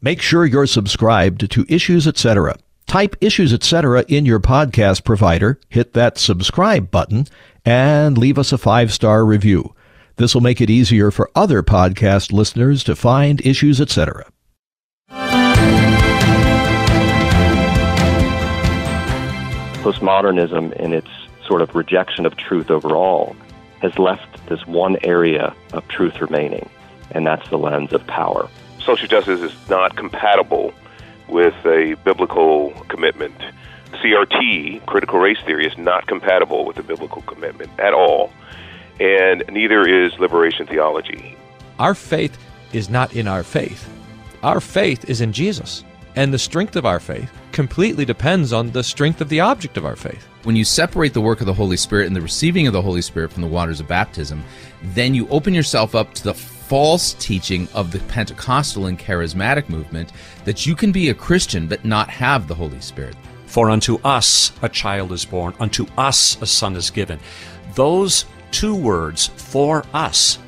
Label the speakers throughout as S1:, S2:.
S1: Make sure you're subscribed to Issues Etc. Type Issues Etc. in your podcast provider, hit that subscribe button, and leave us a five star review. This will make it easier for other podcast listeners to find Issues Etc.
S2: Postmodernism, in its sort of rejection of truth overall, has left this one area of truth remaining, and that's the lens of power
S3: social justice is not compatible with a biblical commitment. CRT, critical race theory, is not compatible with the biblical commitment at all, and neither is liberation theology.
S4: Our faith is not in our faith. Our faith is in Jesus. And the strength of our faith completely depends on the strength of the object of our faith.
S5: When you separate the work of the Holy Spirit and the receiving of the Holy Spirit from the waters of baptism, then you open yourself up to the false teaching of the Pentecostal and charismatic movement that you can be a Christian but not have the Holy Spirit.
S6: For unto us a child is born, unto us a son is given. Those two words, for us,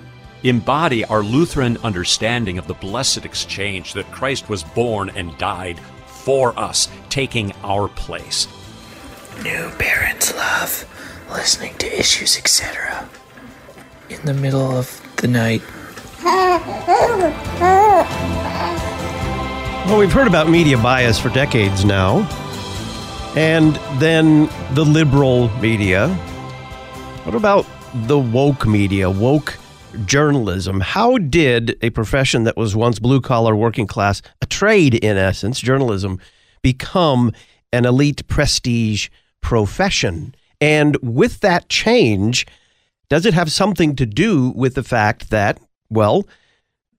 S6: embody our Lutheran understanding of the blessed exchange that Christ was born and died for us, taking our place.
S7: New parents love listening to issues, etc. In the middle of the night
S8: well, we've heard about media bias for decades now. And then the liberal media. What about the woke media, woke journalism? How did a profession that was once blue collar, working class, a trade in essence, journalism, become an elite prestige profession? And with that change, does it have something to do with the fact that well,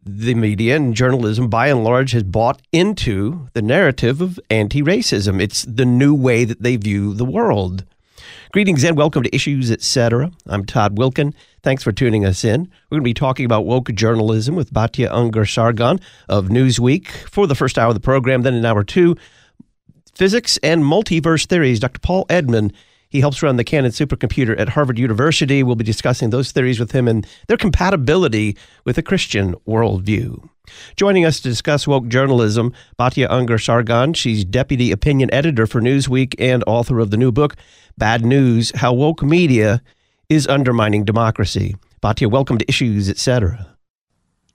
S8: the media and journalism, by and large, has bought into the narrative of anti racism. It's the new way that they view the world. Greetings and welcome to Issues Etc. I'm Todd Wilken. Thanks for tuning us in. We're going to be talking about woke journalism with Batya Ungar Sargon of Newsweek for the first hour of the program. Then in hour two, physics and multiverse theories. Dr. Paul Edman he helps run the Cannon supercomputer at Harvard University. We'll be discussing those theories with him and their compatibility with a Christian worldview. Joining us to discuss woke journalism, Batya Ungar Sargon. She's deputy opinion editor for Newsweek and author of the new book, Bad News How Woke Media is Undermining Democracy. Batya, welcome to Issues, etc.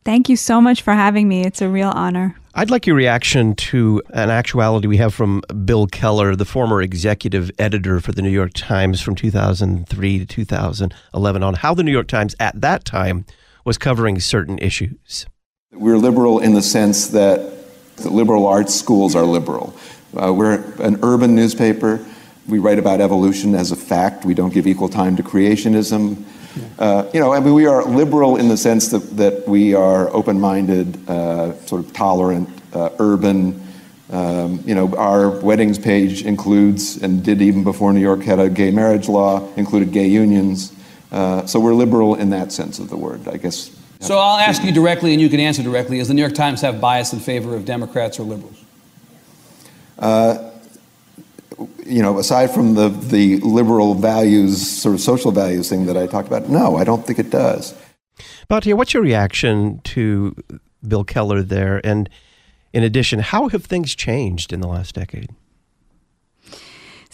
S9: Thank you so much for having me. It's a real honor.
S8: I'd like your reaction to an actuality we have from Bill Keller, the former executive editor for the New York Times from 2003 to 2011, on how the New York Times at that time was covering certain issues.
S10: We're liberal in the sense that the liberal arts schools are liberal. Uh, we're an urban newspaper. We write about evolution as a fact. We don't give equal time to creationism. Uh, you know, I mean, we are liberal in the sense that, that we are open minded, uh, sort of tolerant, uh, urban. Um, you know, our weddings page includes, and did even before New York had a gay marriage law, included gay unions. Uh, so we're liberal in that sense of the word, I guess.
S11: So I'll ask you directly, and you can answer directly. Does the New York Times have bias in favor of Democrats or liberals?
S10: You know, aside from the, the liberal values, sort of social values thing that I talked about, no, I don't think it does.
S8: Batya, what's your reaction to Bill Keller there? And in addition, how have things changed in the last decade?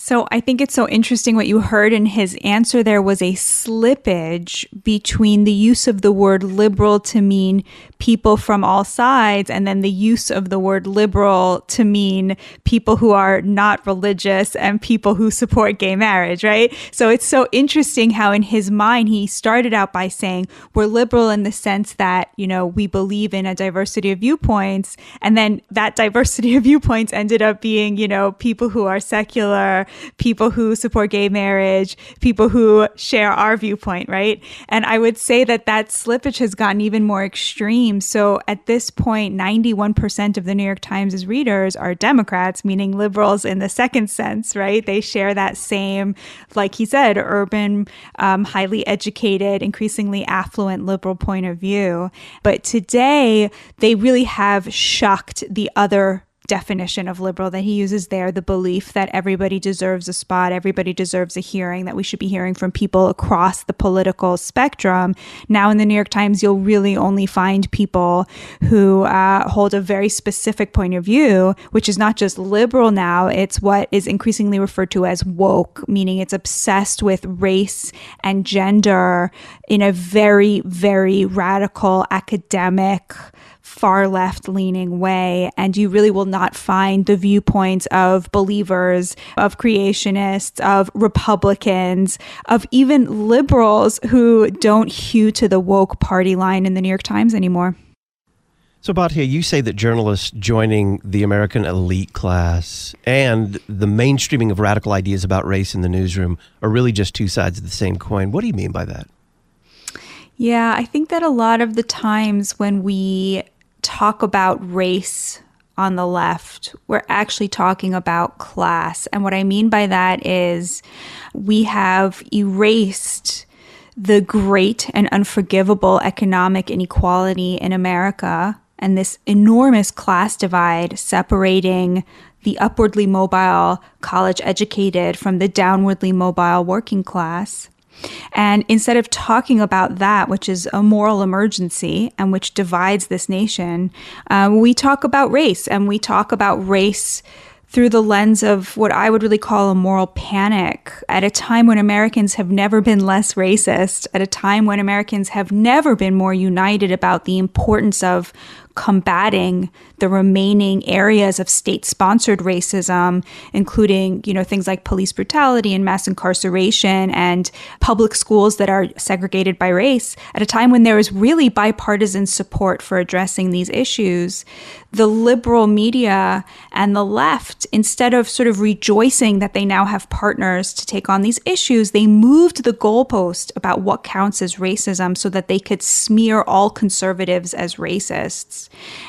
S9: So I think it's so interesting what you heard in his answer there was a slippage between the use of the word liberal to mean people from all sides and then the use of the word liberal to mean people who are not religious and people who support gay marriage, right? So it's so interesting how in his mind he started out by saying we're liberal in the sense that, you know, we believe in a diversity of viewpoints and then that diversity of viewpoints ended up being, you know, people who are secular people who support gay marriage, people who share our viewpoint, right? And I would say that that slippage has gotten even more extreme. So at this point, 91% of the New York Times' readers are Democrats, meaning liberals in the second sense, right? They share that same, like he said, urban, um, highly educated, increasingly affluent liberal point of view. But today, they really have shocked the other definition of liberal that he uses there the belief that everybody deserves a spot, everybody deserves a hearing, that we should be hearing from people across the political spectrum. Now, in the New York Times, you'll really only find people who uh, hold a very specific point of view, which is not just liberal now, it's what is increasingly referred to as woke, meaning it's obsessed with race and gender in a very, very radical academic far left leaning way. And you really will not find the viewpoints of believers, of creationists, of Republicans, of even liberals who don't hew to the woke party line in the New York Times anymore.
S8: So, Batya, you say that journalists joining the American elite class and the mainstreaming of radical ideas about race in the newsroom are really just two sides of the same coin. What do you mean by that?
S9: Yeah, I think that a lot of the times when we talk about race on the left, we're actually talking about class. And what I mean by that is we have erased the great and unforgivable economic inequality in America and this enormous class divide separating the upwardly mobile college educated from the downwardly mobile working class. And instead of talking about that, which is a moral emergency and which divides this nation, um, we talk about race. And we talk about race through the lens of what I would really call a moral panic at a time when Americans have never been less racist, at a time when Americans have never been more united about the importance of combating the remaining areas of state-sponsored racism, including, you know, things like police brutality and mass incarceration and public schools that are segregated by race, at a time when there is really bipartisan support for addressing these issues, the liberal media and the left, instead of sort of rejoicing that they now have partners to take on these issues, they moved the goalpost about what counts as racism so that they could smear all conservatives as racists.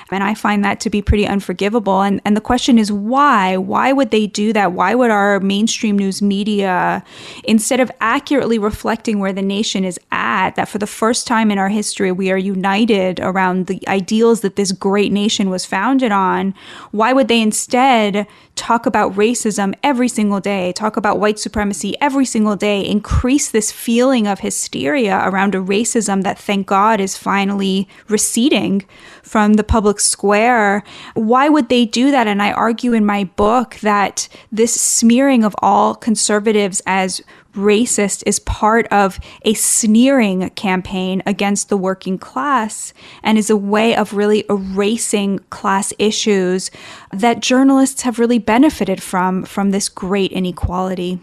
S9: And I find that to be pretty unforgivable. And, and the question is why? Why would they do that? Why would our mainstream news media, instead of accurately reflecting where the nation is at, that for the first time in our history, we are united around the ideals that this great nation was founded on, why would they instead talk about racism every single day, talk about white supremacy every single day, increase this feeling of hysteria around a racism that, thank God, is finally receding from the public square. Why would they do that? And I argue in my book that this smearing of all conservatives as racist is part of a sneering campaign against the working class and is a way of really erasing class issues that journalists have really benefited from from this great inequality.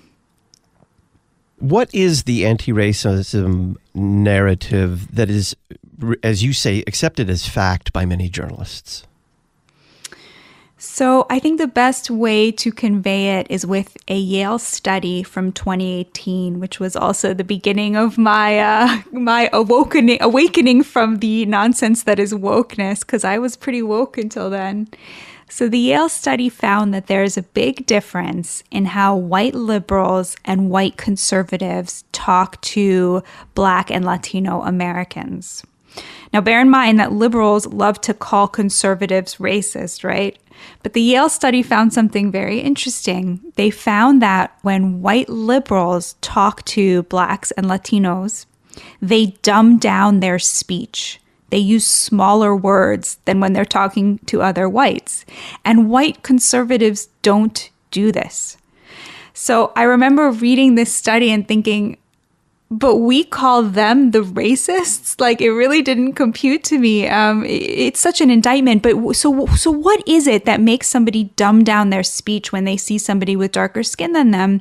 S8: What is the anti racism narrative that is, as you say, accepted as fact by many journalists?
S9: So, I think the best way to convey it is with a Yale study from 2018, which was also the beginning of my uh, my awakening awakening from the nonsense that is wokeness, because I was pretty woke until then. So, the Yale study found that there is a big difference in how white liberals and white conservatives talk to Black and Latino Americans. Now, bear in mind that liberals love to call conservatives racist, right? But the Yale study found something very interesting. They found that when white liberals talk to blacks and Latinos, they dumb down their speech. They use smaller words than when they're talking to other whites. And white conservatives don't do this. So I remember reading this study and thinking, but we call them the racists like it really didn't compute to me um, it's such an indictment but so so what is it that makes somebody dumb down their speech when they see somebody with darker skin than them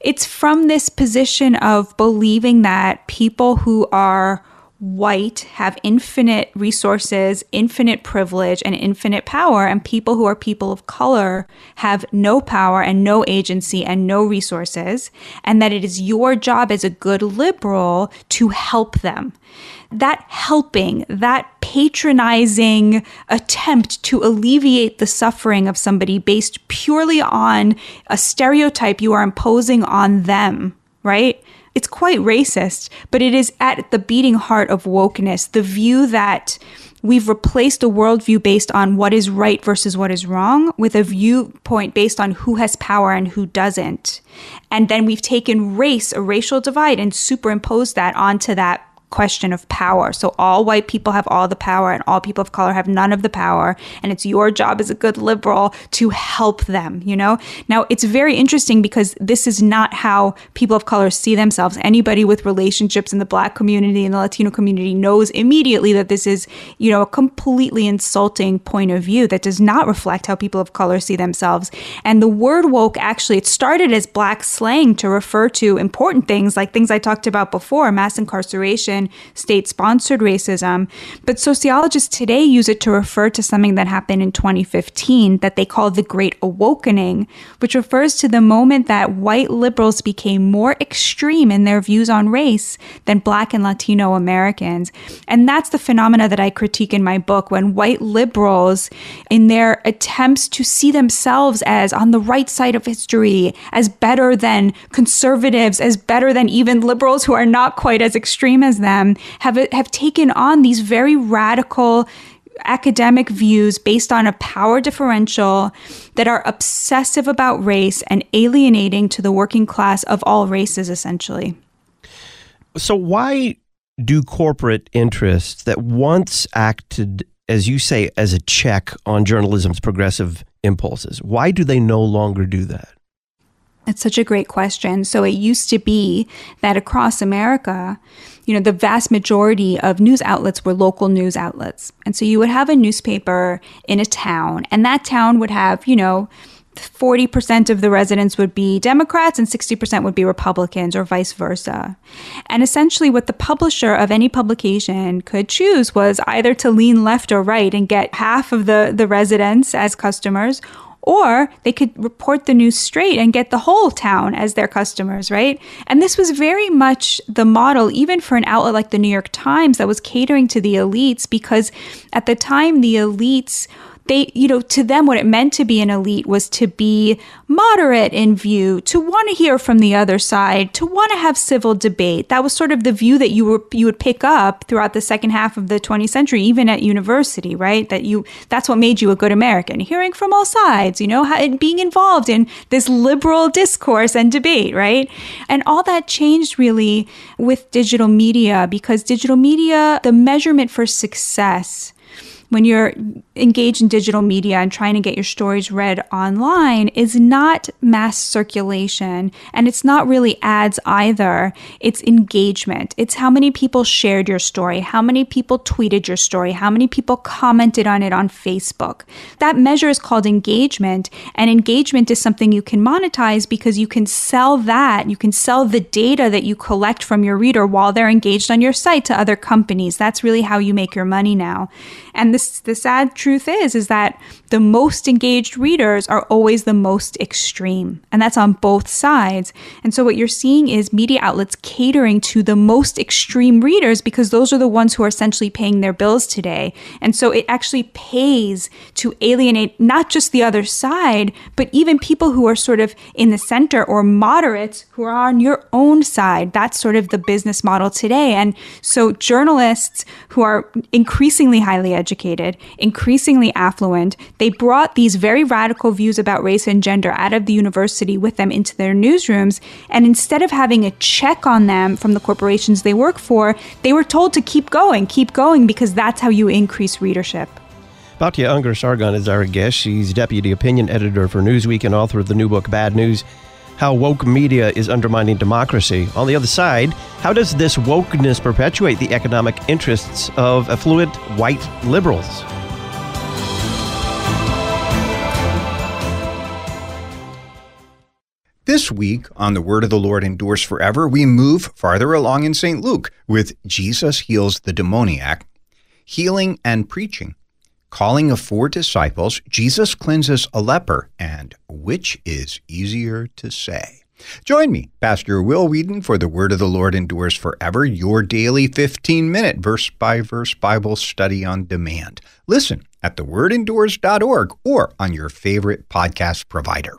S9: it's from this position of believing that people who are white have infinite resources, infinite privilege, and infinite power, and people who are people of color have no power and no agency and no resources, and that it is your job as a good liberal to help them. That helping, that patronizing attempt to alleviate the suffering of somebody based purely on a stereotype you are imposing on them, right? It's quite racist, but it is at the beating heart of wokeness, the view that we've replaced a worldview based on what is right versus what is wrong with a viewpoint based on who has power and who doesn't. And then we've taken race, a racial divide, and superimposed that onto that question of power. So all white people have all the power and all people of color have none of the power. And it's your job as a good liberal to help them, you know? Now, it's very interesting because this is not how people of color see themselves. Anybody with relationships in the black community and the Latino community knows immediately that this is, you know, a completely insulting point of view that does not reflect how people of color see themselves. And the word woke actually, it started as black slang to refer to important things like things I talked about before, mass incarceration state sponsored racism. But sociologists today use it to refer to something that happened in 2015 that they call the Great Awakening, which refers to the moment that white liberals became more extreme in their views on race than black and Latino Americans. And that's the phenomena that I critique in my book when white liberals, in their attempts to see themselves as on the right side of history, as better than conservatives, as better than even liberals who are not quite as extreme as them have have taken on these very radical academic views based on a power differential that are obsessive about race and alienating to the working class of all races essentially.
S8: So why do corporate interests that once acted as you say as a check on journalism's progressive impulses why do they no longer do that?
S9: It's such a great question. So it used to be that across America, you know, the vast majority of news outlets were local news outlets. And so you would have a newspaper in a town, and that town would have, you know, 40% of the residents would be Democrats and 60% would be Republicans or vice versa. And essentially, what the publisher of any publication could choose was either to lean left or right and get half of the, the residents as customers or they could report the news straight and get the whole town as their customers, right? And this was very much the model, even for an outlet like the New York Times that was catering to the elites, because at the time, the elites they, you know, to them, what it meant to be an elite was to be moderate in view, to want to hear from the other side, to want to have civil debate. That was sort of the view that you were you would pick up throughout the second half of the 20th century, even at university, right? That you that's what made you a good American, hearing from all sides, you know, and being involved in this liberal discourse and debate, right? And all that changed really with digital media because digital media, the measurement for success when you're engaged in digital media and trying to get your stories read online is not mass circulation and it's not really ads either. It's engagement. It's how many people shared your story, how many people tweeted your story, how many people commented on it on Facebook. That measure is called engagement, and engagement is something you can monetize because you can sell that. You can sell the data that you collect from your reader while they're engaged on your site to other companies. That's really how you make your money now. And the sad truth is is that the most engaged readers are always the most extreme. And that's on both sides. And so what you're seeing is media outlets catering to the most extreme readers because those are the ones who are essentially paying their bills today. And so it actually pays to alienate not just the other side, but even people who are sort of in the center or moderates who are on your own side. That's sort of the business model today. And so journalists who are increasingly highly educated, increasingly affluent, they brought these very radical views about race and gender out of the university with them into their newsrooms. And instead of having a check on them from the corporations they work for, they were told to keep going, keep going, because that's how you increase readership.
S8: Batya Ungar Sargon is our guest. She's deputy opinion editor for Newsweek and author of the new book Bad News How Woke Media is Undermining Democracy. On the other side, how does this wokeness perpetuate the economic interests of affluent white liberals?
S12: This week on The Word of the Lord Endures Forever, we move farther along in St. Luke with Jesus heals the demoniac, healing and preaching, calling of four disciples, Jesus cleanses a leper, and which is easier to say? Join me, Pastor Will Weedon, for The Word of the Lord Endures Forever, your daily 15 minute verse by verse Bible study on demand. Listen at thewordendures.org or on your favorite podcast provider.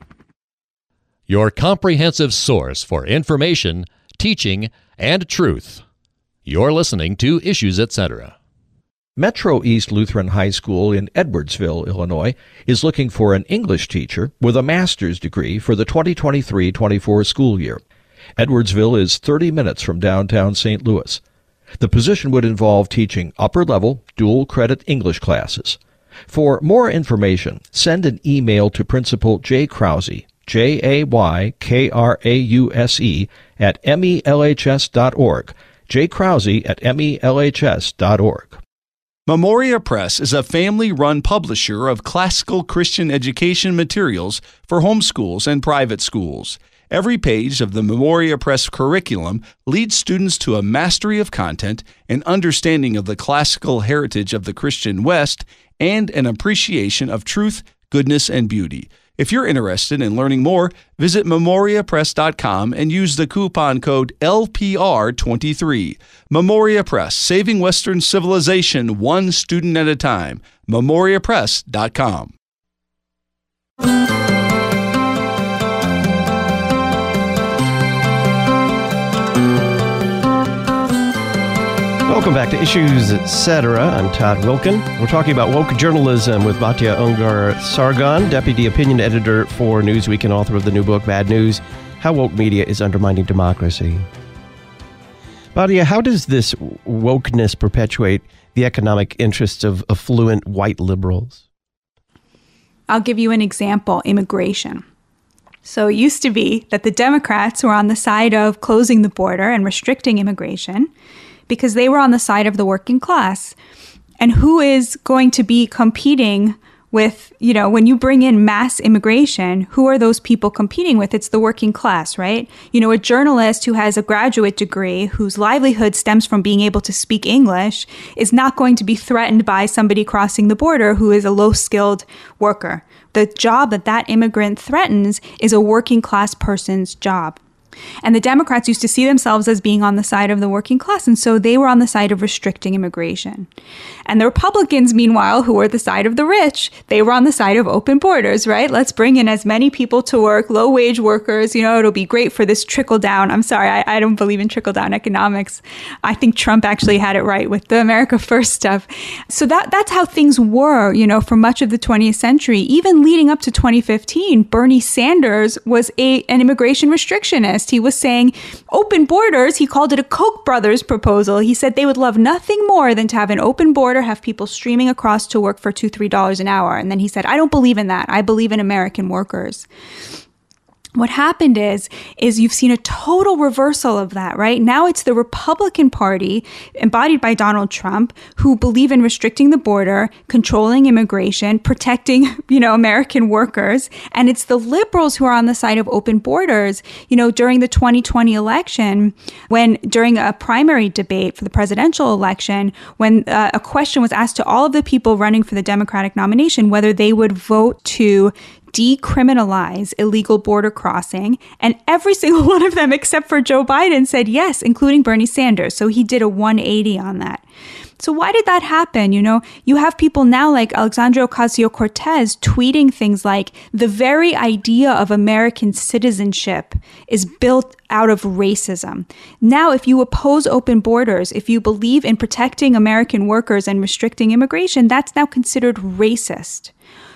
S13: your comprehensive source for information, teaching, and truth. You're listening to Issues Etc.
S1: Metro East Lutheran High School in Edwardsville, Illinois, is looking for an English teacher with a master's degree for the 2023 24 school year. Edwardsville is 30 minutes from downtown St. Louis. The position would involve teaching upper level, dual credit English classes. For more information, send an email to Principal Jay Krause J A Y K R A U S E, at melhs.org. J. Krause at melhs.org.
S14: Memoria Press is a family run publisher of classical Christian education materials for homeschools and private schools. Every page of the Memoria Press curriculum leads students to a mastery of content, an understanding of the classical heritage of the Christian West, and an appreciation of truth, goodness, and beauty. If you're interested in learning more, visit memoriapress.com and use the coupon code LPR23. Memoria Press, saving Western civilization one student at a time. memoriapress.com.
S8: Welcome back to Issues Etc. I'm Todd Wilken. We're talking about woke journalism with Batya Ungar Sargon, deputy opinion editor for Newsweek and author of the new book Bad News: How Woke Media is Undermining Democracy. Batya, how does this wokeness perpetuate the economic interests of affluent white liberals?
S9: I'll give you an example: immigration. So it used to be that the Democrats were on the side of closing the border and restricting immigration because they were on the side of the working class. And who is going to be competing with, you know, when you bring in mass immigration, who are those people competing with? It's the working class, right? You know, a journalist who has a graduate degree, whose livelihood stems from being able to speak English, is not going to be threatened by somebody crossing the border who is a low skilled worker. The job that that immigrant threatens is a working class person's job. And the Democrats used to see themselves as being on the side of the working class, and so they were on the side of restricting immigration. And the Republicans, meanwhile, who were the side of the rich, they were on the side of open borders, right? Let's bring in as many people to work, low wage workers. You know, it'll be great for this trickle down. I'm sorry, I, I don't believe in trickle down economics. I think Trump actually had it right with the America First stuff. So that that's how things were, you know, for much of the 20th century. Even leading up to 2015, Bernie Sanders was a an immigration restrictionist. He was saying open borders. He called it a Koch brothers proposal. He said they would love nothing more than to have an open border, have people streaming across to work for two, three dollars an hour. And then he said, I don't believe in that. I believe in American workers what happened is is you've seen a total reversal of that right? Now it's the republican party embodied by donald trump who believe in restricting the border controlling immigration protecting you know american workers and it's the liberals who are on the side of open borders. You know during the 2020 election when during a primary debate for the presidential election when uh, a question was asked to all of the people running for the democratic nomination whether they would vote to decriminalize illegal border crossing. And every single one of them, except for Joe Biden, said yes, including Bernie Sanders. So he did a 180 on that. So why did that happen? You know, you have people now like Alexandria Ocasio Cortez tweeting things like the very idea of American citizenship is built out of racism. Now, if you oppose open borders, if you believe in protecting American workers and restricting immigration, that's now considered racist.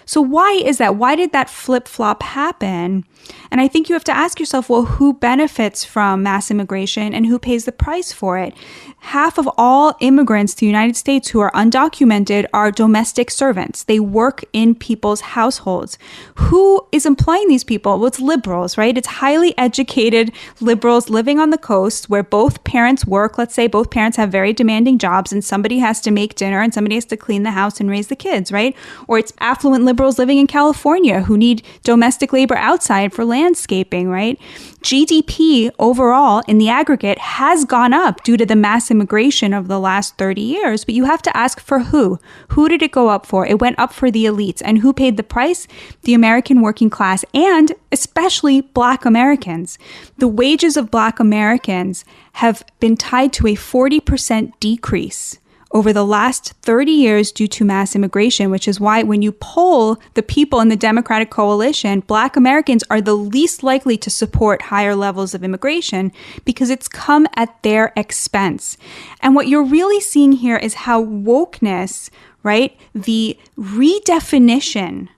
S9: So, why is that? Why did that flip flop happen? And I think you have to ask yourself well, who benefits from mass immigration and who pays the price for it? Half of all immigrants to the United States who are undocumented are domestic servants. They work in people's households. Who is employing these people? Well, it's liberals, right? It's highly educated liberals living on the coast where both parents work. Let's say both parents have very demanding jobs and somebody has to make dinner and somebody has to clean the house and raise the kids, right? Or it's affluent affluent liberals living in California who need domestic labor outside for landscaping, right? GDP overall in the aggregate has gone up due to the mass immigration of the last 30 years, but you have to ask for who? Who did it go up for? It went up for the elites. And who paid the price? The American working class and especially black Americans. The wages of black Americans have been tied to a 40% decrease over the last 30 years due to mass immigration, which is why when you poll the people in the Democratic coalition, black Americans are the least likely to support higher levels of immigration because it's come at their expense. And what you're really seeing here is how wokeness, right, the redefinition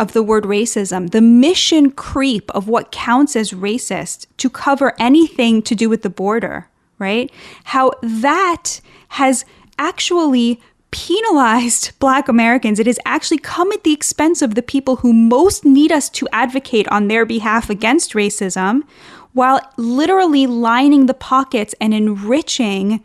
S9: of the word racism, the mission creep of what counts as racist to cover anything to do with the border, right? How that has actually penalized black Americans. It has actually come at the expense of the people who most need us to advocate on their behalf against racism, while literally lining the pockets and enriching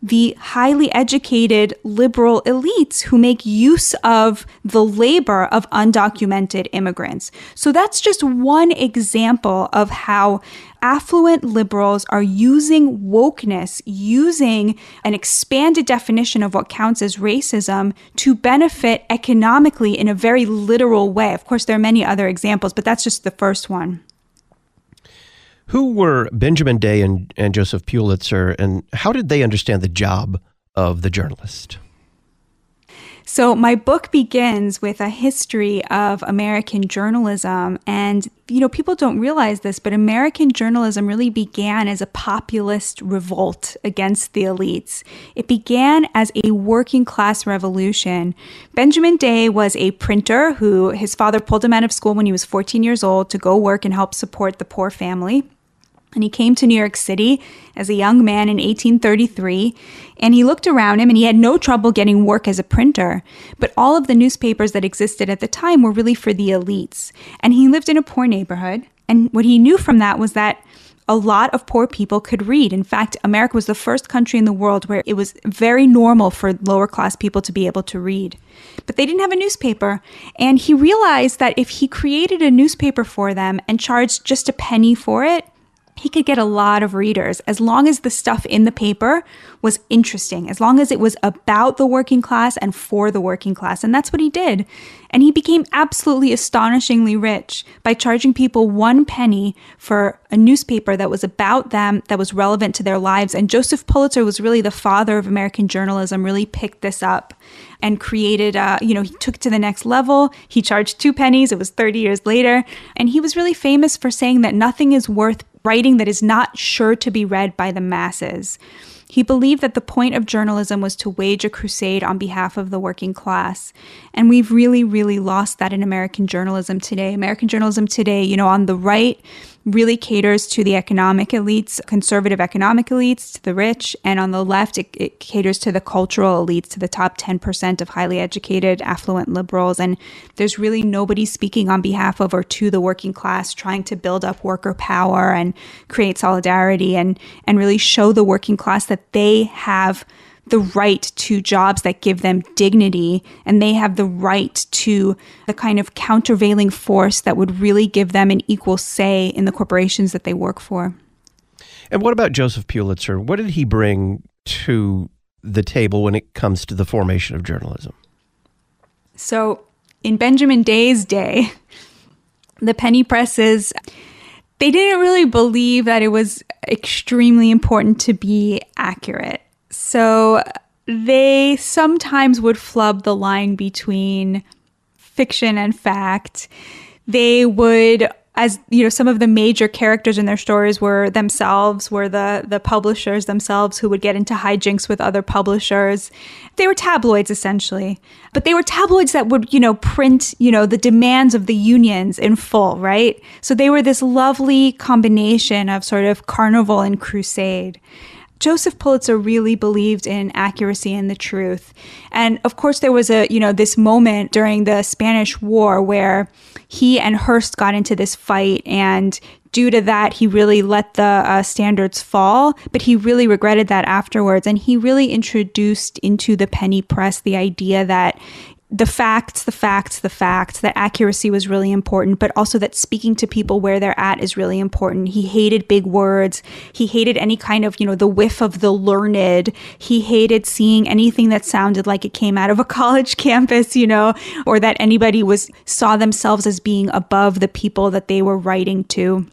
S9: the highly educated liberal elites who make use of the labor of undocumented immigrants. So that's just one example of how affluent liberals are using wokeness, using an expanded definition of what counts as racism to benefit economically in a very literal way. Of course, there are many other examples, but that's just the first one.
S8: Who were Benjamin Day and, and Joseph Pulitzer, and how did they understand the job of the journalist?
S9: So, my book begins with a history of American journalism. And, you know, people don't realize this, but American journalism really began as a populist revolt against the elites. It began as a working class revolution. Benjamin Day was a printer who his father pulled him out of school when he was 14 years old to go work and help support the poor family. And he came to New York City as a young man in 1833, and he looked around him and he had no trouble getting work as a printer. But all of the newspapers that existed at the time were really for the elites. And he lived in a poor neighborhood. And what he knew from that was that a lot of poor people could read. In fact, America was the first country in the world where it was very normal for lower class people to be able to read. But they didn't have a newspaper. And he realized that if he created a newspaper for them and charged just a penny for it, he could get a lot of readers as long as the stuff in the paper was interesting, as long as it was about the working class and for the working class. And that's what he did. And he became absolutely astonishingly rich by charging people one penny for a newspaper that was about them, that was relevant to their lives. And Joseph Pulitzer was really the father of American journalism, really picked this up and created, uh, you know, he took it to the next level. He charged two pennies. It was 30 years later. And he was really famous for saying that nothing is worth writing that is not sure to be read by the masses. He believed that the point of journalism was to wage a crusade on behalf of the working class. And we've really, really lost that in American journalism today. American journalism today, you know, on the right, really caters to the economic elites, conservative economic elites, to the rich. And on the left, it, it, caters to the cultural elites, to the top 10% of highly educated, affluent liberals. And there's really nobody speaking on behalf of or to the working class, trying to build up worker power and create solidarity and, and really show the working class that they have the right to jobs that give them dignity and they have the right to the kind of countervailing force that would really give them an equal say in the corporations that they work for.
S8: And what about Joseph Pulitzer? What did he bring to the table when it comes to the formation of journalism?
S9: So, in Benjamin Day's day, the penny presses they didn't really believe that it was extremely important to be accurate. So they sometimes would flub the line between fiction and fact. They would as you know some of the major characters in their stories were themselves were the the publishers themselves who would get into hijinks with other publishers. They were tabloids essentially. But they were tabloids that would you know print you know the demands of the unions in full right? So they were this lovely combination of sort of carnival and crusade Joseph Pulitzer really believed in accuracy and the truth. And of course, there was a, you know, this moment during the Spanish War where he and Hearst got into this fight. And due to that, he really let the uh, standards fall. But he really regretted that afterwards. And he really introduced into the penny press the idea that the facts, the facts, the facts, that accuracy was really important, but also that speaking to people where they're at is really important. He hated big words. He hated any kind of, you know, the whiff of the learned. He hated seeing anything that sounded like it came out of a college campus, you know, or that anybody was saw themselves as being above the people that they were writing to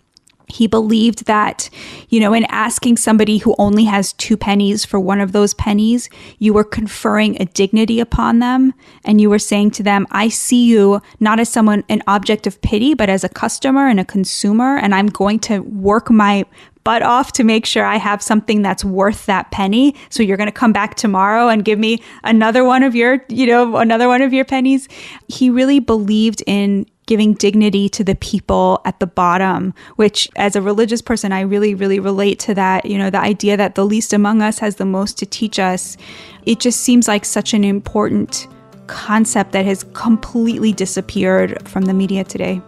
S9: he believed that, you know, in asking somebody who only has two pennies for one of those pennies, you were conferring a dignity upon them. And you were saying to them, I see you not as someone, an object of pity, but as a customer and a consumer. And I'm going to work my butt off to make sure I have something that's worth that penny. So you're going to come back tomorrow and give me another one of your, you know, another one of your pennies. He really believed in giving dignity to the people at the bottom, which as a religious person, I really, really relate to that. You know, the idea that the least among us has the most to teach us. It just seems like such an important concept that has completely disappeared from the media today.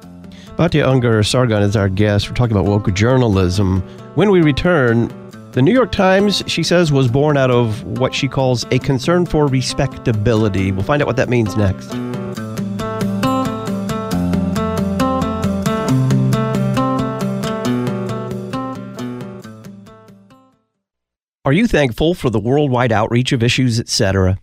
S8: Batya Ungar Sargon is our guest. We're talking about woke journalism. When we return, the New York Times, she says, was born out of what she calls a concern for respectability. We'll find out what that means next. Are you thankful for the worldwide outreach of issues, etc.?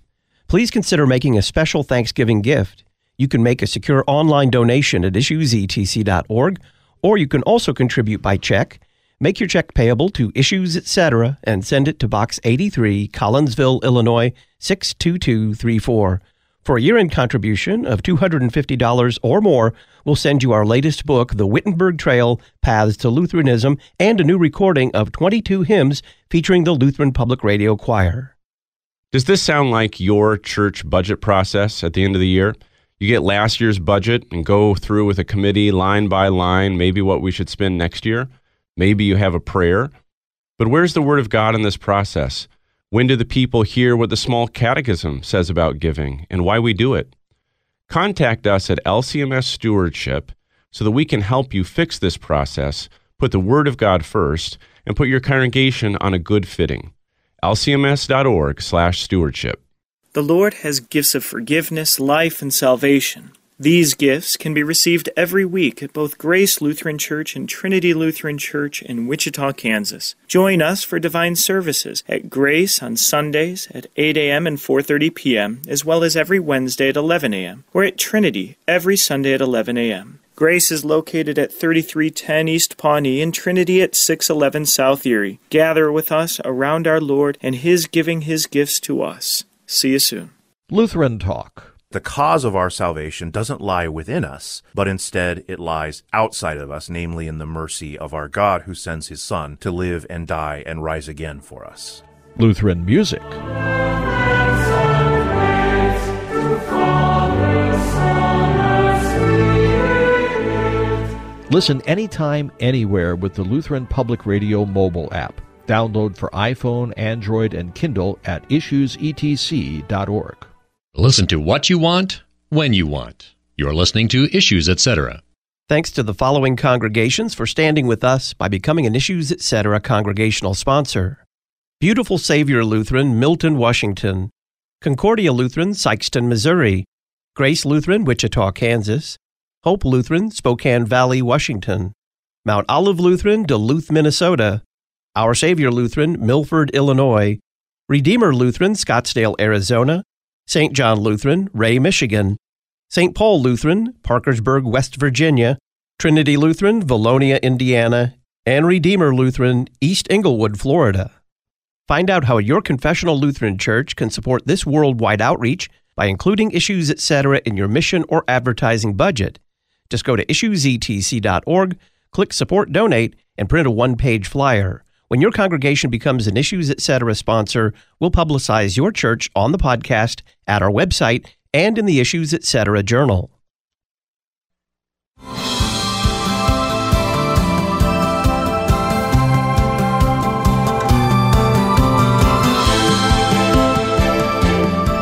S8: Please consider making a special Thanksgiving gift. You can make a secure online donation at issuesetc.org, or you can also contribute by check. Make your check payable to Issues Etc. and send it to Box 83, Collinsville, Illinois 62234. For a year end contribution of $250 or more, we'll send you our latest book, The Wittenberg Trail Paths to Lutheranism, and a new recording of 22 hymns featuring the Lutheran Public Radio Choir.
S15: Does this sound like your church budget process at the end of the year? You get last year's budget and go through with a committee line by line, maybe what we should spend next year. Maybe you have a prayer. But where's the Word of God in this process? When do the people hear what the small catechism says about giving and why we do it? Contact us at LCMS Stewardship so that we can help you fix this process, put the Word of God first, and put your congregation on a good fitting. lcms.org/stewardship.
S16: The Lord has gifts of forgiveness, life, and salvation. These gifts can be received every week at both Grace Lutheran Church and Trinity Lutheran Church in Wichita, Kansas. Join us for divine services at Grace on Sundays at 8 a.m. and 4:30 p.m., as well as every Wednesday at 11 a.m., or at Trinity every Sunday at 11 a.m. Grace is located at 3310 East Pawnee and Trinity at 611 South Erie. Gather with us around our Lord and His giving His gifts to us. See you soon.
S1: Lutheran Talk.
S17: The cause of our salvation doesn't lie within us, but instead it lies outside of us, namely in the mercy of our God who sends his Son to live and die and rise again for us.
S1: Lutheran music. Listen anytime, anywhere with the Lutheran Public Radio mobile app. Download for iPhone, Android, and Kindle at issuesetc.org.
S13: Listen to what you want, when you want. You're listening to Issues Etc.
S8: Thanks to the following congregations for standing with us by becoming an Issues Etc. congregational sponsor. Beautiful Savior Lutheran, Milton, Washington. Concordia Lutheran, Sikeston, Missouri. Grace Lutheran, Wichita, Kansas. Hope Lutheran, Spokane Valley, Washington. Mount Olive Lutheran, Duluth, Minnesota. Our Savior Lutheran, Milford, Illinois. Redeemer Lutheran, Scottsdale, Arizona. St. John Lutheran, Ray, Michigan, St. Paul Lutheran, Parkersburg, West Virginia, Trinity Lutheran, Vilonia, Indiana, and Redeemer Lutheran, East Englewood, Florida. Find out how your confessional Lutheran church can support this worldwide outreach by including issues, etc., in your mission or advertising budget. Just go to issuesetc.org, click Support Donate, and print a one page flyer. When your congregation becomes an Issues Etc. sponsor, we'll publicize your church on the podcast, at our website, and in the Issues Etc. journal.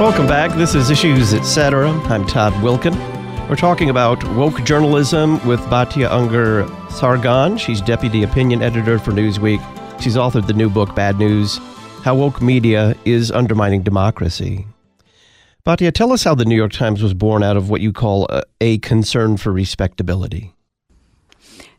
S8: Welcome back. This is Issues Etc. I'm Todd Wilken. We're talking about woke journalism with Batya Ungar Sargon. She's deputy opinion editor for Newsweek. She's authored the new book, Bad News How Woke Media is Undermining Democracy. Batya, tell us how the New York Times was born out of what you call a, a concern for respectability.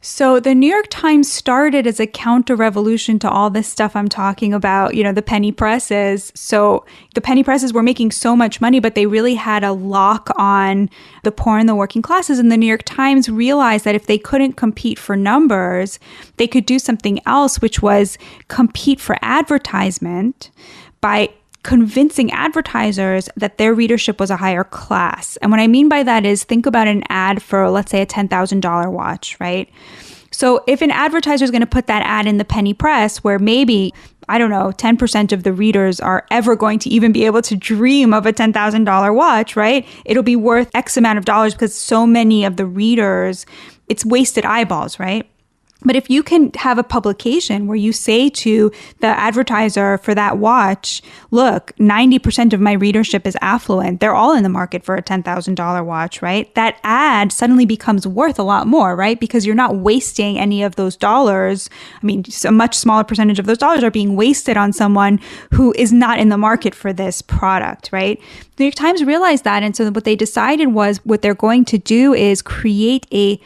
S9: So the New York Times started as a counter revolution to all this stuff I'm talking about, you know, the penny presses. So the penny presses were making so much money, but they really had a lock on the poor and the working classes. And the New York Times realized that if they couldn't compete for numbers, they could do something else, which was compete for advertisement by convincing advertisers that their readership was a higher class. And what I mean by that is think about an ad for, let's say, a $10,000 watch, right? So if an advertiser is going to put that ad in the penny press where maybe I don't know, 10% of the readers are ever going to even be able to dream of a $10,000 watch, right? It'll be worth X amount of dollars because so many of the readers, it's wasted eyeballs, right? But if you can have a publication where you say to the advertiser for that watch, look, 90% of my readership is affluent. They're all in the market for a $10,000 watch, right? That ad suddenly becomes worth a lot more, right? Because you're not wasting any of those dollars. I mean, a much smaller percentage of those dollars are being wasted on someone who is not in the market for this product, right? The New York Times realized that. And so what they decided was what they're going to do is create a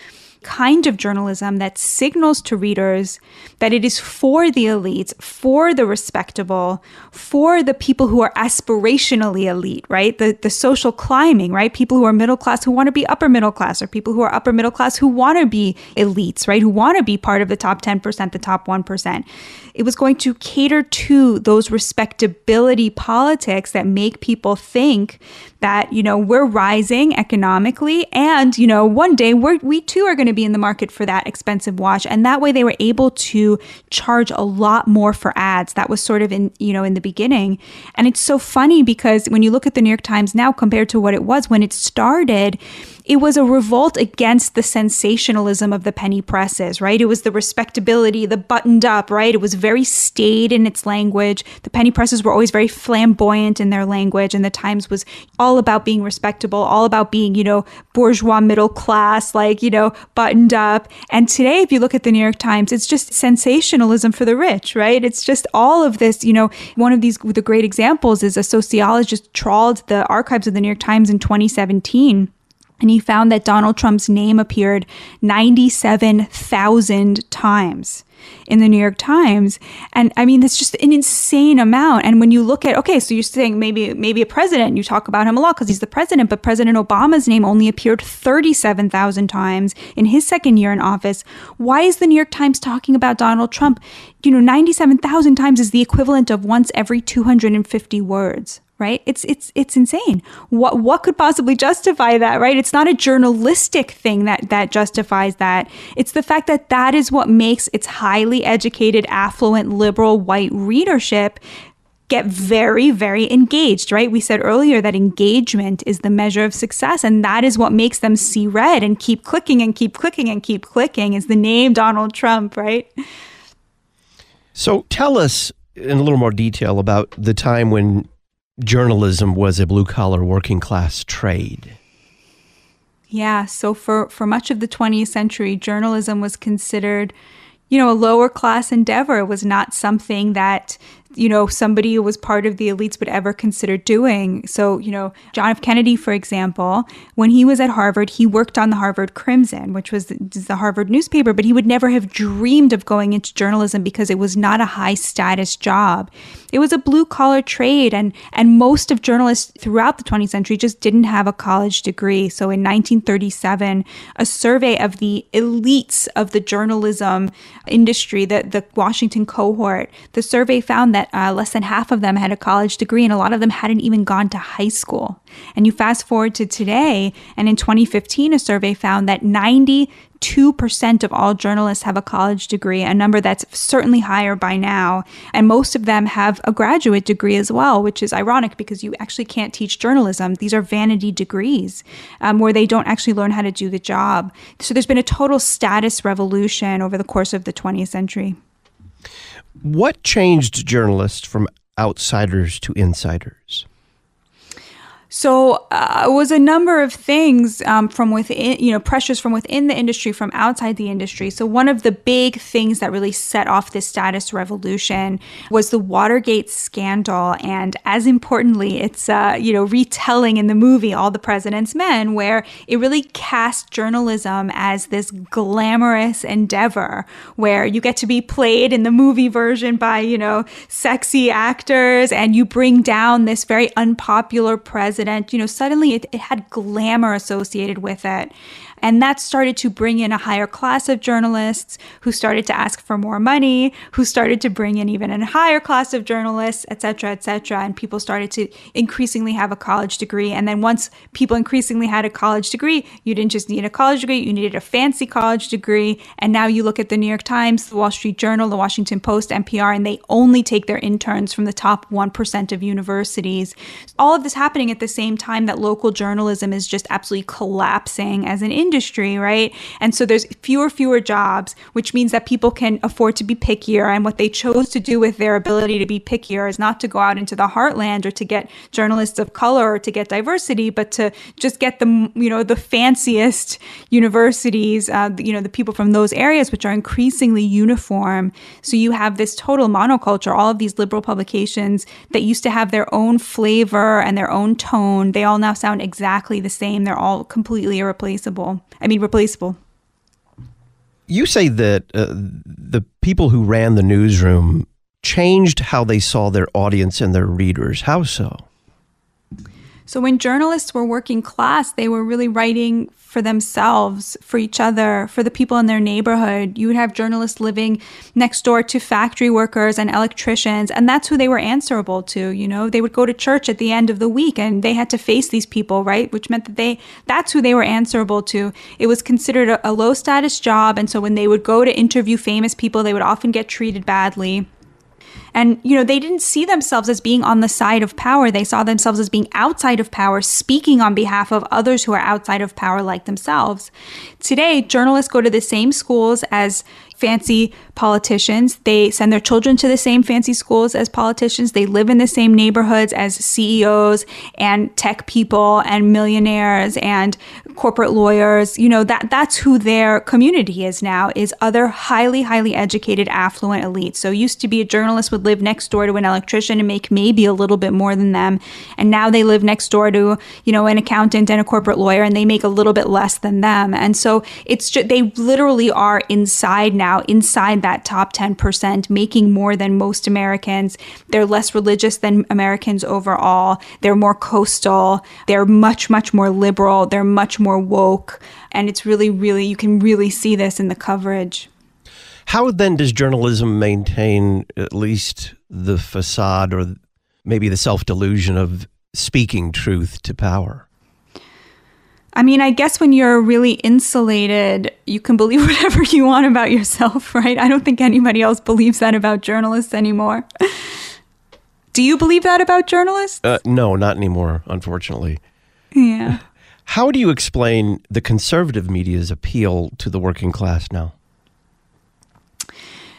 S9: kind of journalism that signals to readers that it is for the elites, for the respectable, for the people who are aspirationally elite, right? The the social climbing, right? People who are middle class who want to be upper middle class or people who are upper middle class who want to be elites, right? Who want to be part of the top 10%, the top 1%. It was going to cater to those respectability politics that make people think that, you know, we're rising economically and, you know, one day we're, we too are going to be in the market for that expensive watch. And that way they were able to charge a lot more for ads. That was sort of in, you know, in the beginning. And it's so funny because when you look at the New York Times now compared to what it was when it started, it was a revolt against the sensationalism of the penny presses, right? It was the respectability, the buttoned up, right? It was very staid in its language. The penny presses were always very flamboyant in their language, and the Times was all about being respectable, all about being, you know, bourgeois middle class, like, you know, buttoned up. And today, if you look at the New York Times, it's just sensationalism for the rich, right? It's just all of this, you know, one of these, the great examples is a sociologist trawled the archives of the New York Times in 2017 and he found that Donald Trump's name appeared 97,000 times in the New York Times. And I mean, that's just an insane amount. And when you look at, okay, so you're saying maybe maybe a president, you talk about him a lot because he's the president, but President Obama's name only appeared 37,000 times in his second year in office. Why is the New York Times talking about Donald Trump? You know, 97,000 times is the equivalent of once every 250 words right? It's it's it's insane. What what could possibly justify that right? It's not a journalistic thing that that justifies that. It's the fact that that is what makes its highly educated affluent liberal white readership get very very engaged right? We said earlier that engagement is the measure of success and that is what makes them see red and keep clicking and keep clicking and keep clicking is the name Donald Trump right?
S8: So tell us in a little more detail about the time when journalism was a blue collar working class trade.
S9: Yeah, so for, for much of the 20th century, journalism was considered, you know, a lower class endeavor. It was not something that you know, somebody who was part of the elites would ever consider doing. So, you know, John F. Kennedy, for example, when he was at Harvard, he worked on the Harvard Crimson, which was the, Harvard newspaper, but he would never have dreamed of going into journalism because it was not a high status job. It was a blue collar trade, and, and most of journalists throughout the 20th century just didn't have a college degree. So in 1937, a survey of the elites of the journalism industry, the, the Washington cohort, the survey found that uh, less than half of them had a college degree, and a lot of them hadn't even gone to high school. And you fast forward to today, and in 2015, a survey found that 92% of all journalists have a college degree, a number that's certainly higher by now. And most of them have a graduate degree as well, which is ironic because you actually can't teach journalism. These are vanity degrees um, where they don't actually learn how to do the job. So there's been a total status revolution over the course of the 20th century.
S8: What changed journalists from outsiders to insiders?
S9: So uh, it was a number of things um, from within, you know, pressures from within the industry, from outside the industry. So one of the big things that really set off this status revolution was the Watergate scandal, and as importantly, it's uh, you know retelling in the movie All the President's Men, where it really cast journalism as this glamorous endeavor where you get to be played in the movie version by you know sexy actors, and you bring down this very unpopular president president, you know, suddenly it, it had glamour associated with it. And that started to bring in a higher class of journalists who started to ask for more money, who started to bring in even a higher class of journalists, et cetera, et cetera. And people started to increasingly have a college degree. And then once people increasingly had a college degree, you didn't just need a college degree, you needed a fancy college degree. And now you look at the New York Times, the Wall Street Journal, the Washington Post, NPR, and they only take their interns from the top 1% of universities. All of this happening at the same time that local journalism is just absolutely collapsing as an industry industry, right? And so there's fewer, fewer jobs, which means that people can afford to be pickier. And what they chose to do with their ability to be pickier is not to go out into the heartland or to get journalists of color or to get diversity, but to just get the, you know, the fanciest universities, uh, you know, the people from those areas, which are increasingly uniform. So you have this total monoculture, all of these liberal publications that used to have their own flavor and their own tone. They all now sound exactly the same. They're all completely irreplaceable. I mean, replaceable.
S8: You say that uh, the people who ran the newsroom changed how they saw their audience and their readers. How so?
S9: So when journalists were working class, they were really writing for themselves, for each other, for the people in their neighborhood. You would have journalists living next door to factory workers and electricians, and that's who they were answerable to. You know, they would go to church at the end of the week and they had to face these people, right? Which meant that they, that's who they were answerable to. It was considered a, a low status job. And so when they would go to interview famous people, they would often get treated badly. And, you know, they didn't see themselves as being on the side of power. They saw themselves as being outside of power, speaking on behalf of others who are outside of power like themselves. Today, journalists go to the same schools as fancy politicians. They send their children to the same fancy schools as politicians. They live in the same neighborhoods as CEOs and tech people and millionaires and corporate lawyers. You know, that that's who their community is now is other highly highly educated affluent elites. So used to be a journalist would live next door to an electrician and make maybe a little bit more than them, and now they live next door to, you know, an accountant and a corporate lawyer and they make a little bit less than them. And so it's just they literally are inside now inside that top 10%, making more than most Americans. They're less religious than Americans overall. They're more coastal. They're much, much more liberal. They're much more woke. And it's really, really, you can really see this in the coverage.
S8: How then does journalism maintain at least the facade or maybe the self delusion of speaking truth to power?
S9: I mean, I guess when you're really insulated, you can believe whatever you want about yourself, right? I don't think anybody else believes that about journalists anymore. Do you believe that about journalists?
S8: Uh, no, not anymore, unfortunately.
S9: Yeah.
S8: How do you explain the conservative media's appeal to the working class now?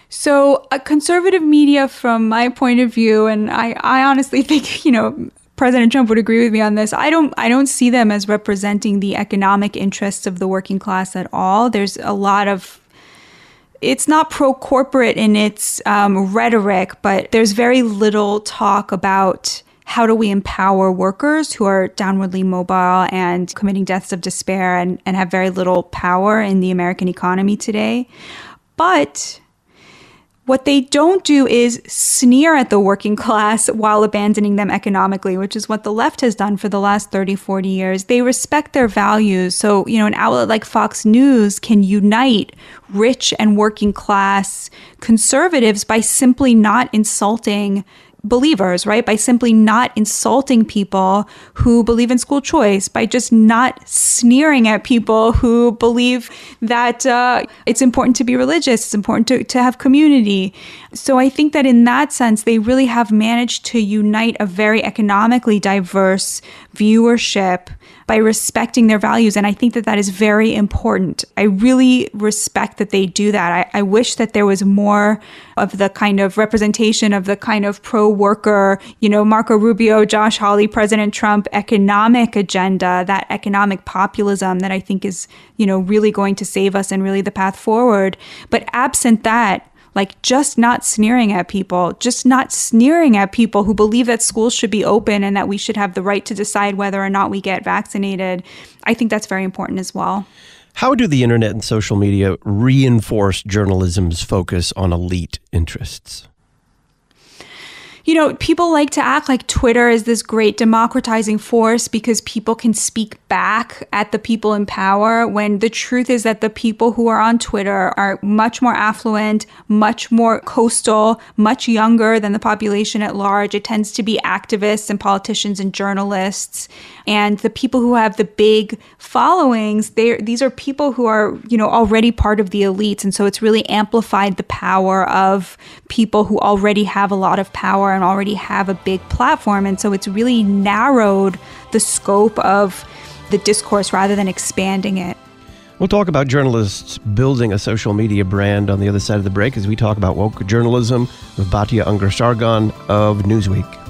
S9: So, a conservative media, from my point of view, and I, I honestly think, you know, President Trump would agree with me on this. I don't I don't see them as representing the economic interests of the working class at all. There's a lot of it's not pro corporate in its um, rhetoric, but there's very little talk about how do we empower workers who are downwardly mobile and committing deaths of despair and, and have very little power in the American economy today. But what they don't do is sneer at the working class while abandoning them economically, which is what the left has done for the last 30, 40 years. They respect their values. So, you know, an outlet like Fox News can unite rich and working class conservatives by simply not insulting believers, right? By simply not insulting people who believe in school choice, by just not sneering at people who believe that uh, it's important to be religious, it's important to, to have community. So I think that in that sense, they really have managed to unite a very economically diverse viewership by respecting their values. And I think that that is very important. I really respect that they do that. I, I wish that there was more of the kind of representation of the kind of pro worker, you know, Marco Rubio, Josh Hawley, President Trump economic agenda, that economic populism that I think is, you know, really going to save us and really the path forward. But absent that, like just not sneering at people, just not sneering at people who believe that schools should be open and that we should have the right to decide whether or not we get vaccinated. I think that's very important as well.
S8: How do the internet and social media reinforce journalism's focus on elite interests?
S9: You know, people like to act like Twitter is this great democratizing force because people can speak back at the people in power when the truth is that the people who are on Twitter are much more affluent, much more coastal, much younger than the population at large. It tends to be activists and politicians and journalists. And the people who have the big followings, they these are people who are, you know, already part of the elites. And so it's really amplified the power of people who already have a lot of power and already have a big platform. And so it's really narrowed the scope of the discourse rather than expanding it.
S8: We'll talk about journalists building a social media brand on the other side of the break as we talk about woke journalism with Batya Ungar-Sargon of Newsweek.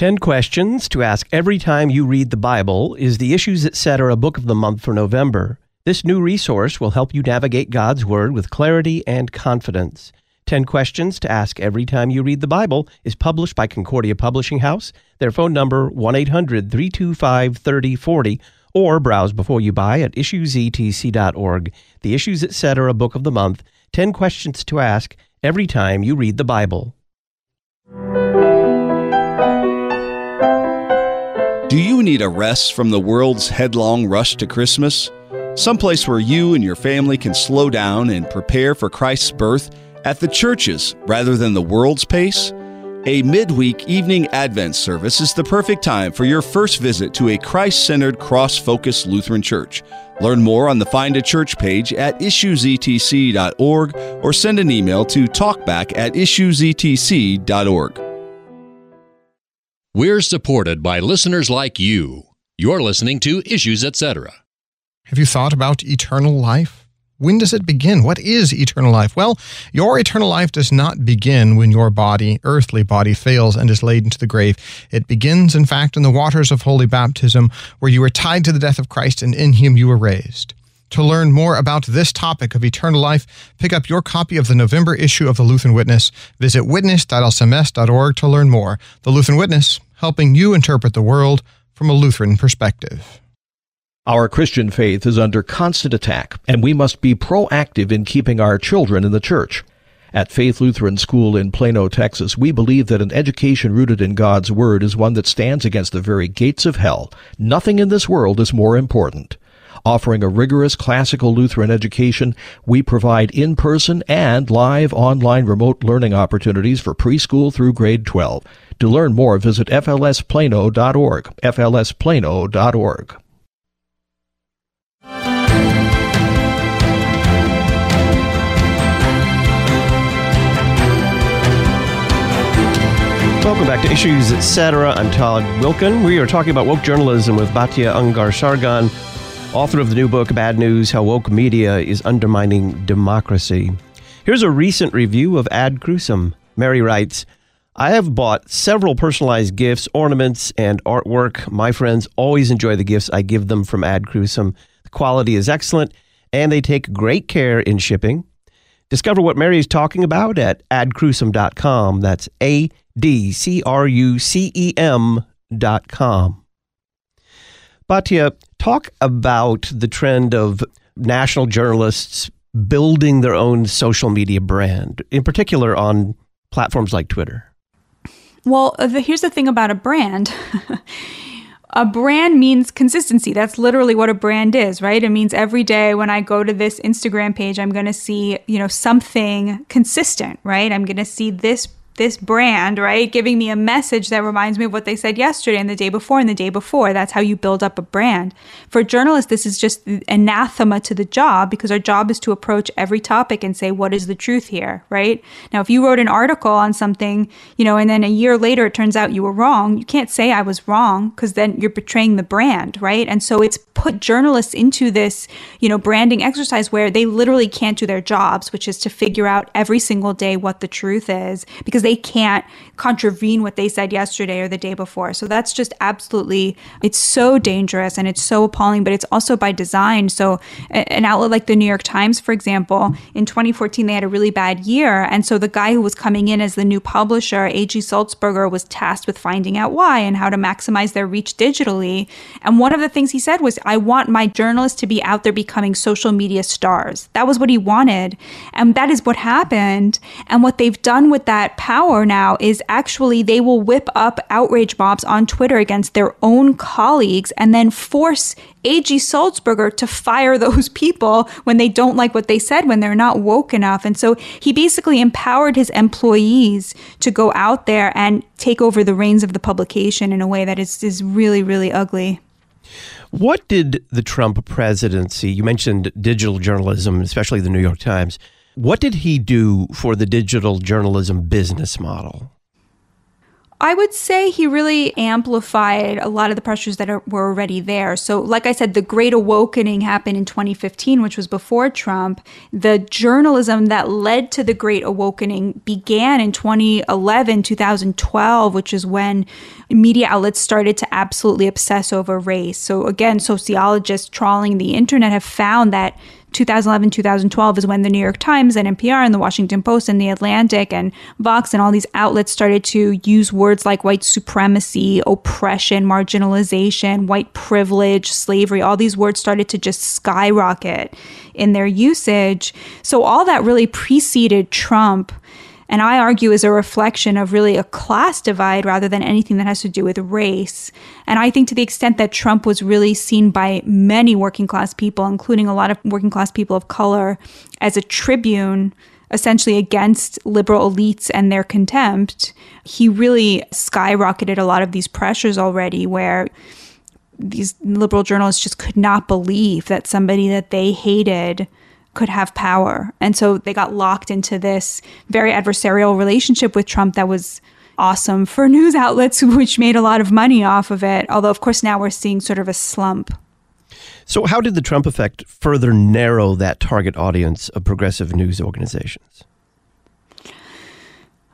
S8: 10 questions to ask every time you read the Bible is the Issues Etc. A book of the month for November. This new resource will help you navigate God's Word with clarity and confidence. 10 Questions to Ask Every Time You Read the Bible is published by Concordia Publishing House. Their phone number 1 800 325 3040 or browse before you buy at issuesetc.org. The Issues Etc. A book of the month 10 questions to ask every time you read the Bible.
S18: Do you need a rest from the world's headlong rush to Christmas? Someplace where you and your family can slow down and prepare for Christ's birth at the church's rather than the world's pace? A midweek evening Advent service is the perfect time for your first visit to a Christ centered, cross focused Lutheran church. Learn more on the Find a Church page at issuesetc.org or send an email to talkback at issuesetc.org.
S13: We're supported by listeners like you. You're listening to Issues Etc.
S19: Have you thought about eternal life? When does it begin? What is eternal life? Well, your eternal life does not begin when your body, earthly body, fails and is laid into the grave. It begins, in fact, in the waters of holy baptism, where you were tied to the death of Christ and in him you were raised. To learn more about this topic of eternal life, pick up your copy of the November issue of the Lutheran Witness. Visit witness.lcms.org to learn more. The Lutheran Witness, helping you interpret the world from a Lutheran perspective.
S1: Our Christian faith is under constant attack, and we must be proactive in keeping our children in the church. At Faith Lutheran School in Plano, Texas, we believe that an education rooted in God's Word is one that stands against the very gates of hell. Nothing in this world is more important. Offering a rigorous classical Lutheran education, we provide in-person and live online remote learning opportunities for preschool through grade 12. To learn more, visit flsplano.org, flsplano.org.
S8: Welcome back to Issues Etc. I'm Todd Wilken. We are talking about woke journalism with Batya Ungar-Sargon, author of the new book, Bad News How Woke Media is Undermining Democracy. Here's a recent review of Ad Crucem. Mary writes, I have bought several personalized gifts, ornaments, and artwork. My friends always enjoy the gifts I give them from Ad Crucem. The quality is excellent, and they take great care in shipping. Discover what Mary is talking about at adcrucem.com. That's A D C R U C E M.com. Batya, talk about the trend of national journalists building their own social media brand, in particular on platforms like Twitter.
S9: Well, uh, the, here's the thing about a brand. a brand means consistency. That's literally what a brand is, right? It means every day when I go to this Instagram page, I'm going to see, you know, something consistent, right? I'm going to see this this brand, right? Giving me a message that reminds me of what they said yesterday and the day before and the day before. That's how you build up a brand. For journalists, this is just anathema to the job because our job is to approach every topic and say, what is the truth here, right? Now, if you wrote an article on something, you know, and then a year later it turns out you were wrong, you can't say I was wrong because then you're betraying the brand, right? And so it's put journalists into this, you know, branding exercise where they literally can't do their jobs, which is to figure out every single day what the truth is because they they can't contravene what they said yesterday or the day before. So that's just absolutely, it's so dangerous and it's so appalling, but it's also by design. So an outlet like the New York Times, for example, in 2014, they had a really bad year. And so the guy who was coming in as the new publisher, A.G. Sulzberger, was tasked with finding out why and how to maximize their reach digitally. And one of the things he said was, I want my journalists to be out there becoming social media stars. That was what he wanted. And that is what happened. And what they've done with that power now is actually they will whip up outrage mobs on Twitter against their own colleagues and then force A.G. Sulzberger to fire those people when they don't like what they said, when they're not woke enough. And so he basically empowered his employees to go out there and take over the reins of the publication in a way that is, is really, really ugly.
S8: What did the Trump presidency, you mentioned digital journalism, especially the New York Times, what did he do for the digital journalism business model?
S9: I would say he really amplified a lot of the pressures that are, were already there. So, like I said, the Great Awakening happened in 2015, which was before Trump. The journalism that led to the Great Awakening began in 2011, 2012, which is when media outlets started to absolutely obsess over race. So, again, sociologists trawling the internet have found that 2011, 2012 is when the New York Times and NPR and the Washington Post and the Atlantic and Vox and all these outlets started to use words like white supremacy, oppression, marginalization, white privilege, slavery. All these words started to just skyrocket in their usage. So all that really preceded Trump and I argue is a reflection of really a class divide rather than anything that has to do with race. And I think to the extent that Trump was really seen by many working class people, including a lot of working class people of color, as a tribune essentially against liberal elites and their contempt, he really skyrocketed a lot of these pressures already where these liberal journalists just could not believe that somebody that they hated could have power. And so they got locked into this very adversarial relationship with Trump that was awesome for news outlets, which made a lot of money off of it. Although, of course, now we're seeing sort of a slump.
S8: So, how did the Trump effect further narrow that target audience of progressive news organizations?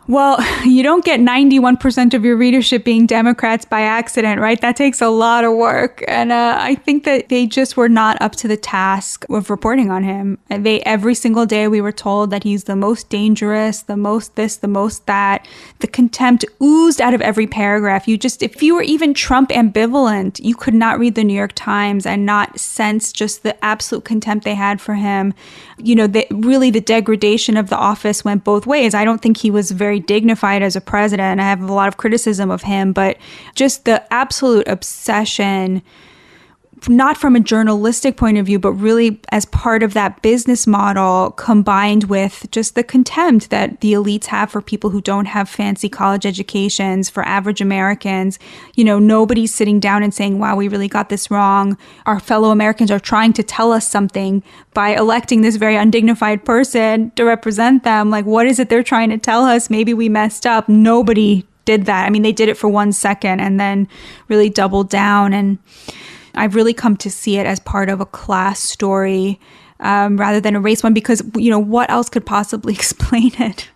S9: Well, you don't get 91% of your readership being Democrats by accident, right? That takes a lot of work. And uh, I think that they just were not up to the task of reporting on him. They, every single day, we were told that he's the most dangerous, the most this, the most that. The contempt oozed out of every paragraph. You just, if you were even Trump ambivalent, you could not read the New York Times and not sense just the absolute contempt they had for him. You know, the, really the degradation of the office went both ways. I don't think he was very very dignified as a president. I have a lot of criticism of him, but just the absolute obsession not from a journalistic point of view, but really as part of that business model combined with just the contempt that the elites have for people who don't have fancy college educations, for average Americans. You know, nobody's sitting down and saying, wow, we really got this wrong. Our fellow Americans are trying to tell us something by electing this very undignified person to represent them. Like, what is it they're trying to tell us? Maybe we messed up. Nobody did that. I mean, they did it for one second and then really doubled down and I've really come to see it as part of a class story um, rather than a race one because, you know, what else could possibly explain it?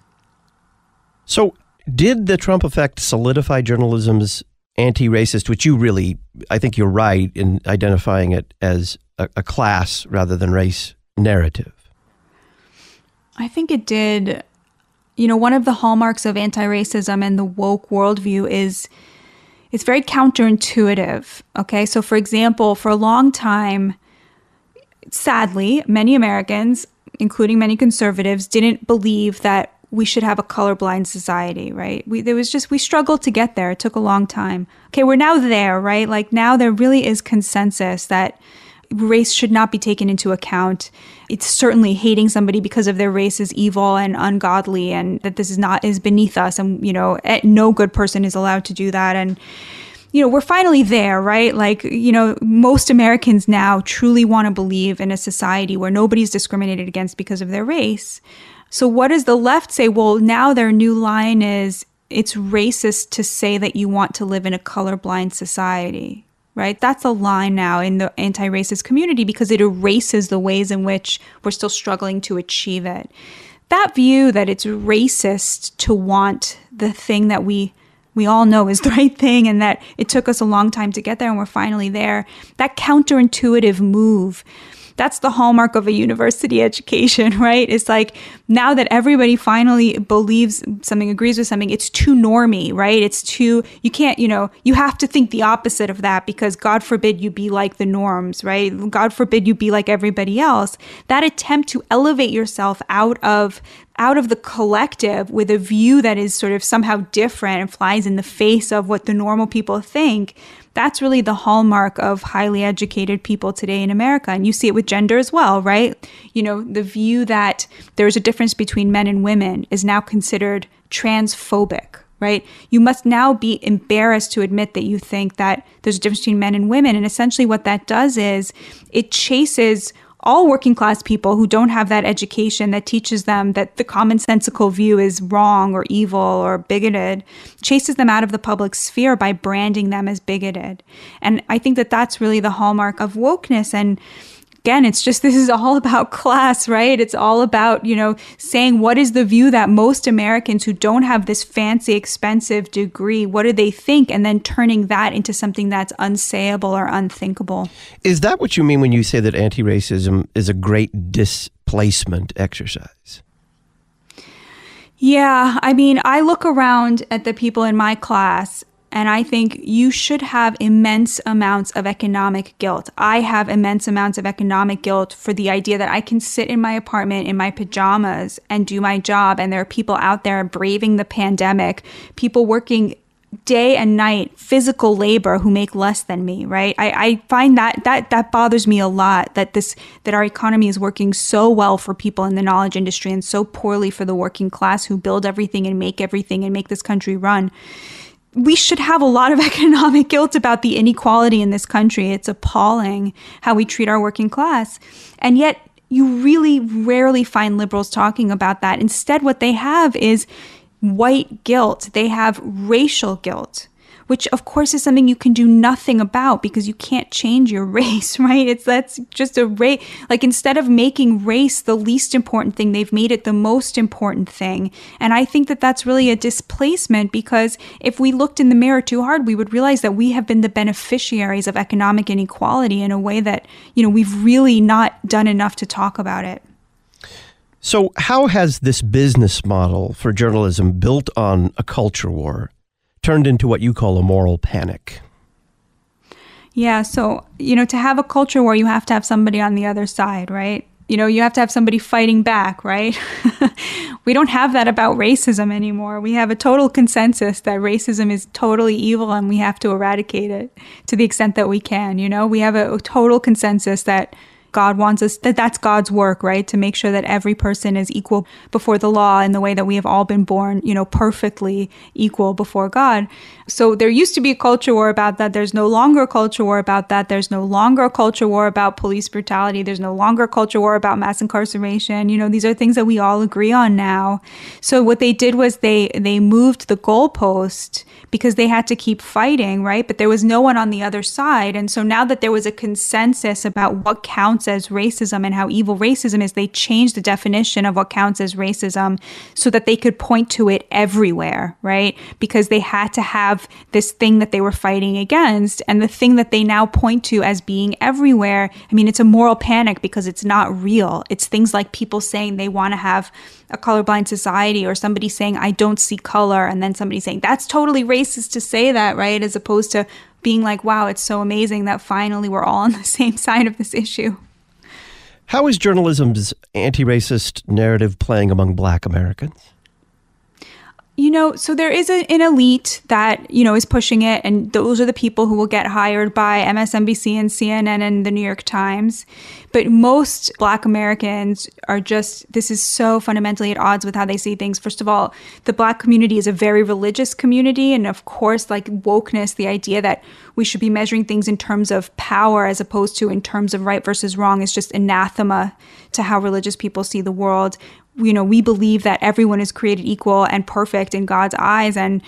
S8: So, did the Trump effect solidify journalism's anti racist, which you really, I think you're right in identifying it as a, a class rather than race narrative?
S9: I think it did. You know, one of the hallmarks of anti racism and the woke worldview is it's very counterintuitive. Okay. So, for example, for a long time, sadly, many Americans, including many conservatives, didn't believe that we should have a colorblind society, right? We there was just we struggled to get there. It took a long time. Okay, we're now there, right? Like now there really is consensus that race should not be taken into account. It's certainly hating somebody because of their race is evil and ungodly, and that this is not is beneath us. And you know, eh, no good person is allowed to do that. And you know, we're finally there, right? Like, you know, most Americans now truly want to believe in a society where nobody's discriminated against because of their race. So, what does the left say? Well, now their new line is it's racist to say that you want to live in a colorblind society, right? That's a line now in the anti racist community because it erases the ways in which we're still struggling to achieve it. That view that it's racist to want the thing that we we all know is the right thing and that it took us a long time to get there and we're finally there. That counterintuitive move that's the hallmark of a university education, right? It's like now that everybody finally believes something, agrees with something, it's too normy, right? It's too, you can't, you know, you have to think the opposite of that because God forbid you be like the norms, right? God forbid you be like everybody else. That attempt to elevate yourself out of out of the collective with a view that is sort of somehow different and flies in the face of what the normal people think that's really the hallmark of highly educated people today in America. And you see it with gender as well, right? You know, the view that there's a difference between men and women is now considered transphobic, right? You must now be embarrassed to admit that you think that there's a difference between men and women. And essentially, what that does is it chases all working class people who don't have that education that teaches them that the commonsensical view is wrong or evil or bigoted chases them out of the public sphere by branding them as bigoted. And i think that that's really the hallmark of wokeness and again, it's just this is all about class, right? It's all about, you know, saying what is the view that most Americans who don't have this fancy, expensive degree, what do they think? And then turning that into something that's unsayable or unthinkable.
S8: Is that what you mean when you say that anti racism is a great displacement exercise?
S9: Yeah, I mean, I look around at the people in my class and I think you should have immense amounts of economic guilt. I have immense amounts of economic guilt for the idea that I can sit in my apartment in my pajamas and do my job. And there are people out there braving the pandemic, people working day and night physical labor who make less than me right I, I find that that that bothers me a lot that this that our economy is working so well for people in the knowledge industry and so poorly for the working class who build everything and make everything and make this country run we should have a lot of economic guilt about the inequality in this country. It's appalling how we treat our working class. And yet, you really rarely find liberals talking about that. Instead, what they have is white guilt, they have racial guilt which of course is something you can do nothing about because you can't change your race, right? It's that's just a race. Like instead of making race the least important thing, they've made it the most important thing. And I think that that's really a displacement because if we looked in the mirror too hard, we would realize that we have been the beneficiaries of economic inequality in a way that, you know, we've really not done enough to talk about it.
S8: So, how has this business model for journalism built on a culture war turned into what you call a moral panic.
S9: Yeah, so, you know, to have a culture where you have to have somebody on the other side, right? You know, you have to have somebody fighting back, right? we don't have that about racism anymore. We have a total consensus that racism is totally evil and we have to eradicate it to the extent that we can. You know, we have a, a total consensus that God wants us that that's God's work, right? To make sure that every person is equal before the law in the way that we have all been born, you know, perfectly equal before God. So there used to be a culture war about that. There's no longer a culture war about that. There's no longer a culture war about police brutality. There's no longer a culture war about mass incarceration. You know, these are things that we all agree on now. So what they did was they they moved the goalpost because they had to keep fighting, right? But there was no one on the other side. And so now that there was a consensus about what counts as racism and how evil racism is, they changed the definition of what counts as racism so that they could point to it everywhere, right? Because they had to have this thing that they were fighting against. And the thing that they now point to as being everywhere, I mean, it's a moral panic because it's not real. It's things like people saying they want to have a colorblind society or somebody saying, I don't see color, and then somebody saying, that's totally racist to say that, right? As opposed to being like, wow, it's so amazing that finally we're all on the same side of this issue.
S8: How is journalism's anti racist narrative playing among black Americans?
S9: You know, so there is a, an elite that, you know, is pushing it, and those are the people who will get hired by MSNBC and CNN and the New York Times. But most Black Americans are just, this is so fundamentally at odds with how they see things. First of all, the Black community is a very religious community. And of course, like wokeness, the idea that we should be measuring things in terms of power as opposed to in terms of right versus wrong is just anathema to how religious people see the world you know, we believe that everyone is created equal and perfect in God's eyes. And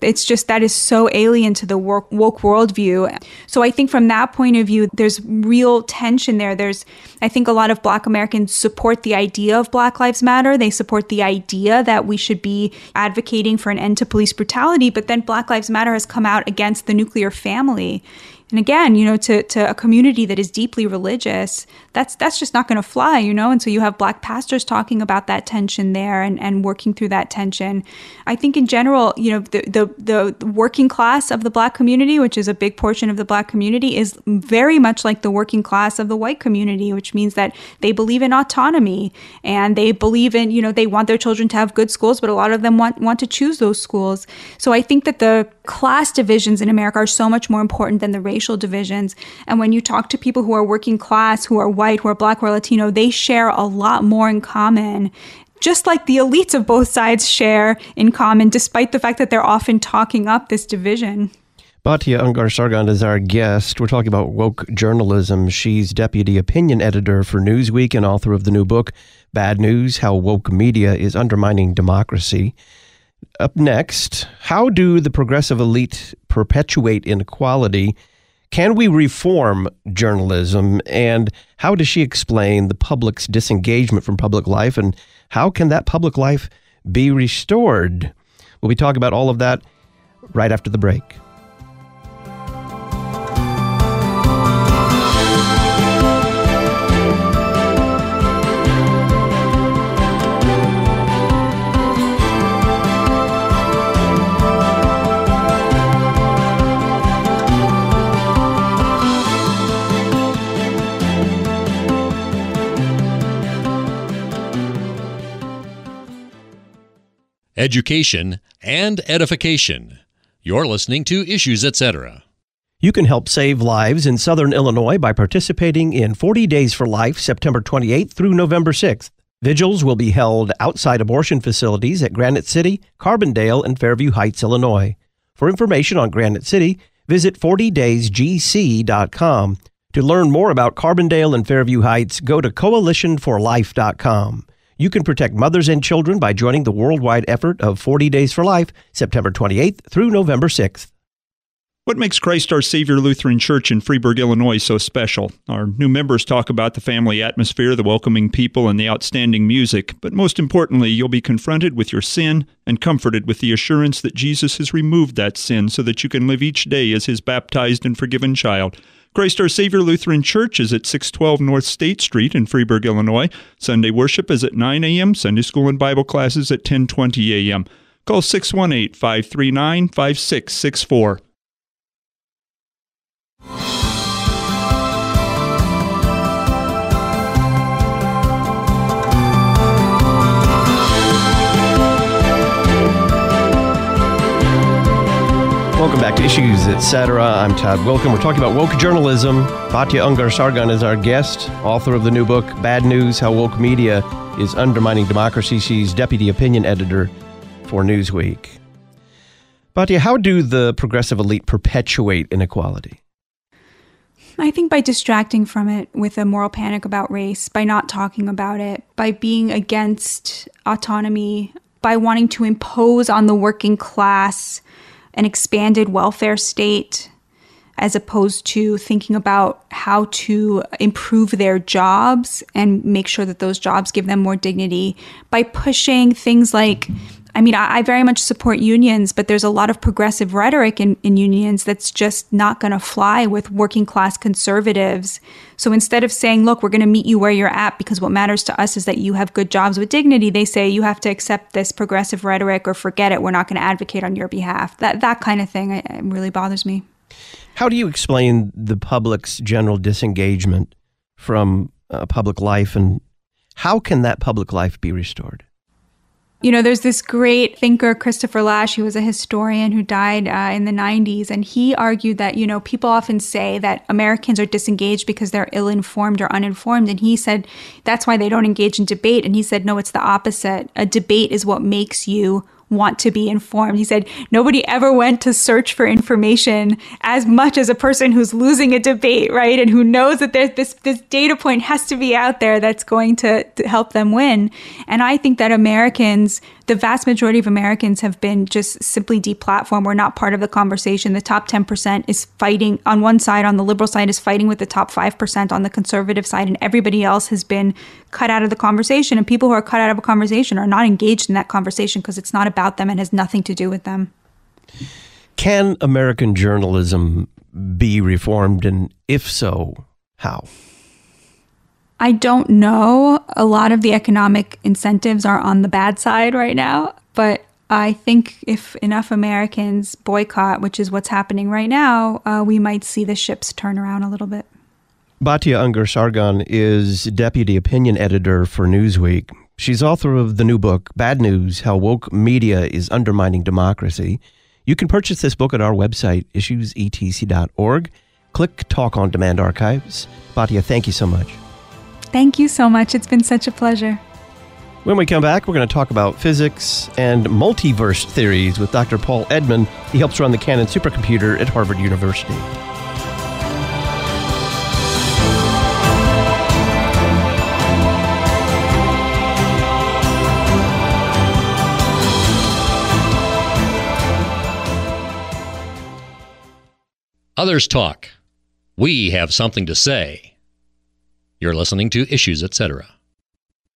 S9: it's just that is so alien to the woke, woke worldview. So I think from that point of view, there's real tension there. There's, I think a lot of Black Americans support the idea of Black Lives Matter. They support the idea that we should be advocating for an end to police brutality. But then Black Lives Matter has come out against the nuclear family. And again, you know, to, to a community that is deeply religious, that's that's just not going to fly, you know. And so you have black pastors talking about that tension there and, and working through that tension. I think in general, you know, the, the the working class of the black community, which is a big portion of the black community, is very much like the working class of the white community, which means that they believe in autonomy and they believe in, you know, they want their children to have good schools, but a lot of them want want to choose those schools. So I think that the class divisions in America are so much more important than the racial divisions. And when you talk to people who are working class, who are white, who are black, who are Latino, they share a lot more in common. Just like the elites of both sides share in common, despite the fact that they're often talking up this division.
S8: Batya Ungar Sargon is our guest. We're talking about woke journalism. She's deputy opinion editor for Newsweek and author of the new book, Bad News How Woke Media is Undermining Democracy. Up next, how do the progressive elite perpetuate inequality? Can we reform journalism? And how does she explain the public's disengagement from public life? And how can that public life be restored? We'll be talking about all of that right after the break.
S13: Education, and edification. You're listening to Issues Etc.
S8: You can help save lives in Southern Illinois by participating in 40 Days for Life, September 28th through November 6th. Vigils will be held outside abortion facilities at Granite City, Carbondale, and Fairview Heights, Illinois. For information on Granite City, visit 40daysgc.com. To learn more about Carbondale and Fairview Heights, go to coalitionforlife.com. You can protect mothers and children by joining the worldwide effort of 40 Days for Life, September 28th through November 6th.
S20: What makes Christ Our Savior Lutheran Church in Freeburg, Illinois so special? Our new members talk about the family atmosphere, the welcoming people, and the outstanding music, but most importantly, you'll be confronted with your sin and comforted with the assurance that Jesus has removed that sin so that you can live each day as His baptized and forgiven child. Christ Our Savior Lutheran Church is at 612 North State Street in Freeburg, Illinois. Sunday worship is at 9 a.m., Sunday school and Bible classes at 1020 a.m. Call 618 539 5664.
S8: Welcome back to Issues Etc. I'm Todd Wilken. We're talking about woke journalism. Batya Ungar Sargon is our guest, author of the new book, Bad News How Woke Media is Undermining Democracy. She's deputy opinion editor for Newsweek. Batya, how do the progressive elite perpetuate inequality?
S9: I think by distracting from it with a moral panic about race, by not talking about it, by being against autonomy, by wanting to impose on the working class an expanded welfare state as opposed to thinking about how to improve their jobs and make sure that those jobs give them more dignity by pushing things like I mean, I, I very much support unions, but there's a lot of progressive rhetoric in, in unions that's just not going to fly with working class conservatives. So instead of saying, look, we're going to meet you where you're at because what matters to us is that you have good jobs with dignity, they say you have to accept this progressive rhetoric or forget it. We're not going to advocate on your behalf. That, that kind of thing really bothers me.
S8: How do you explain the public's general disengagement from uh, public life and how can that public life be restored?
S9: You know, there's this great thinker, Christopher Lasch, who was a historian who died uh, in the 90s, and he argued that, you know, people often say that Americans are disengaged because they're ill informed or uninformed. And he said that's why they don't engage in debate. And he said, no, it's the opposite. A debate is what makes you want to be informed. He said nobody ever went to search for information as much as a person who's losing a debate, right? And who knows that there's this this data point has to be out there that's going to, to help them win. And I think that Americans the vast majority of Americans have been just simply deplatformed. We're not part of the conversation. The top 10% is fighting on one side, on the liberal side, is fighting with the top 5% on the conservative side, and everybody else has been cut out of the conversation. And people who are cut out of a conversation are not engaged in that conversation because it's not about them and has nothing to do with them.
S8: Can American journalism be reformed? And if so, how?
S9: I don't know. A lot of the economic incentives are on the bad side right now, but I think if enough Americans boycott, which is what's happening right now, uh, we might see the ships turn around a little bit.
S8: Batya Ungar-Sargon is deputy opinion editor for Newsweek. She's author of the new book, Bad News How Woke Media is Undermining Democracy. You can purchase this book at our website, issuesetc.org. Click Talk on Demand Archives. Batya, thank you so much.
S9: Thank you so much. It's been such a pleasure.
S8: When we come back, we're going to talk about physics and multiverse theories with Dr. Paul Edmond. He helps run the Cannon supercomputer at Harvard University.
S13: Others talk. We have something to say. You're listening to Issues, etc.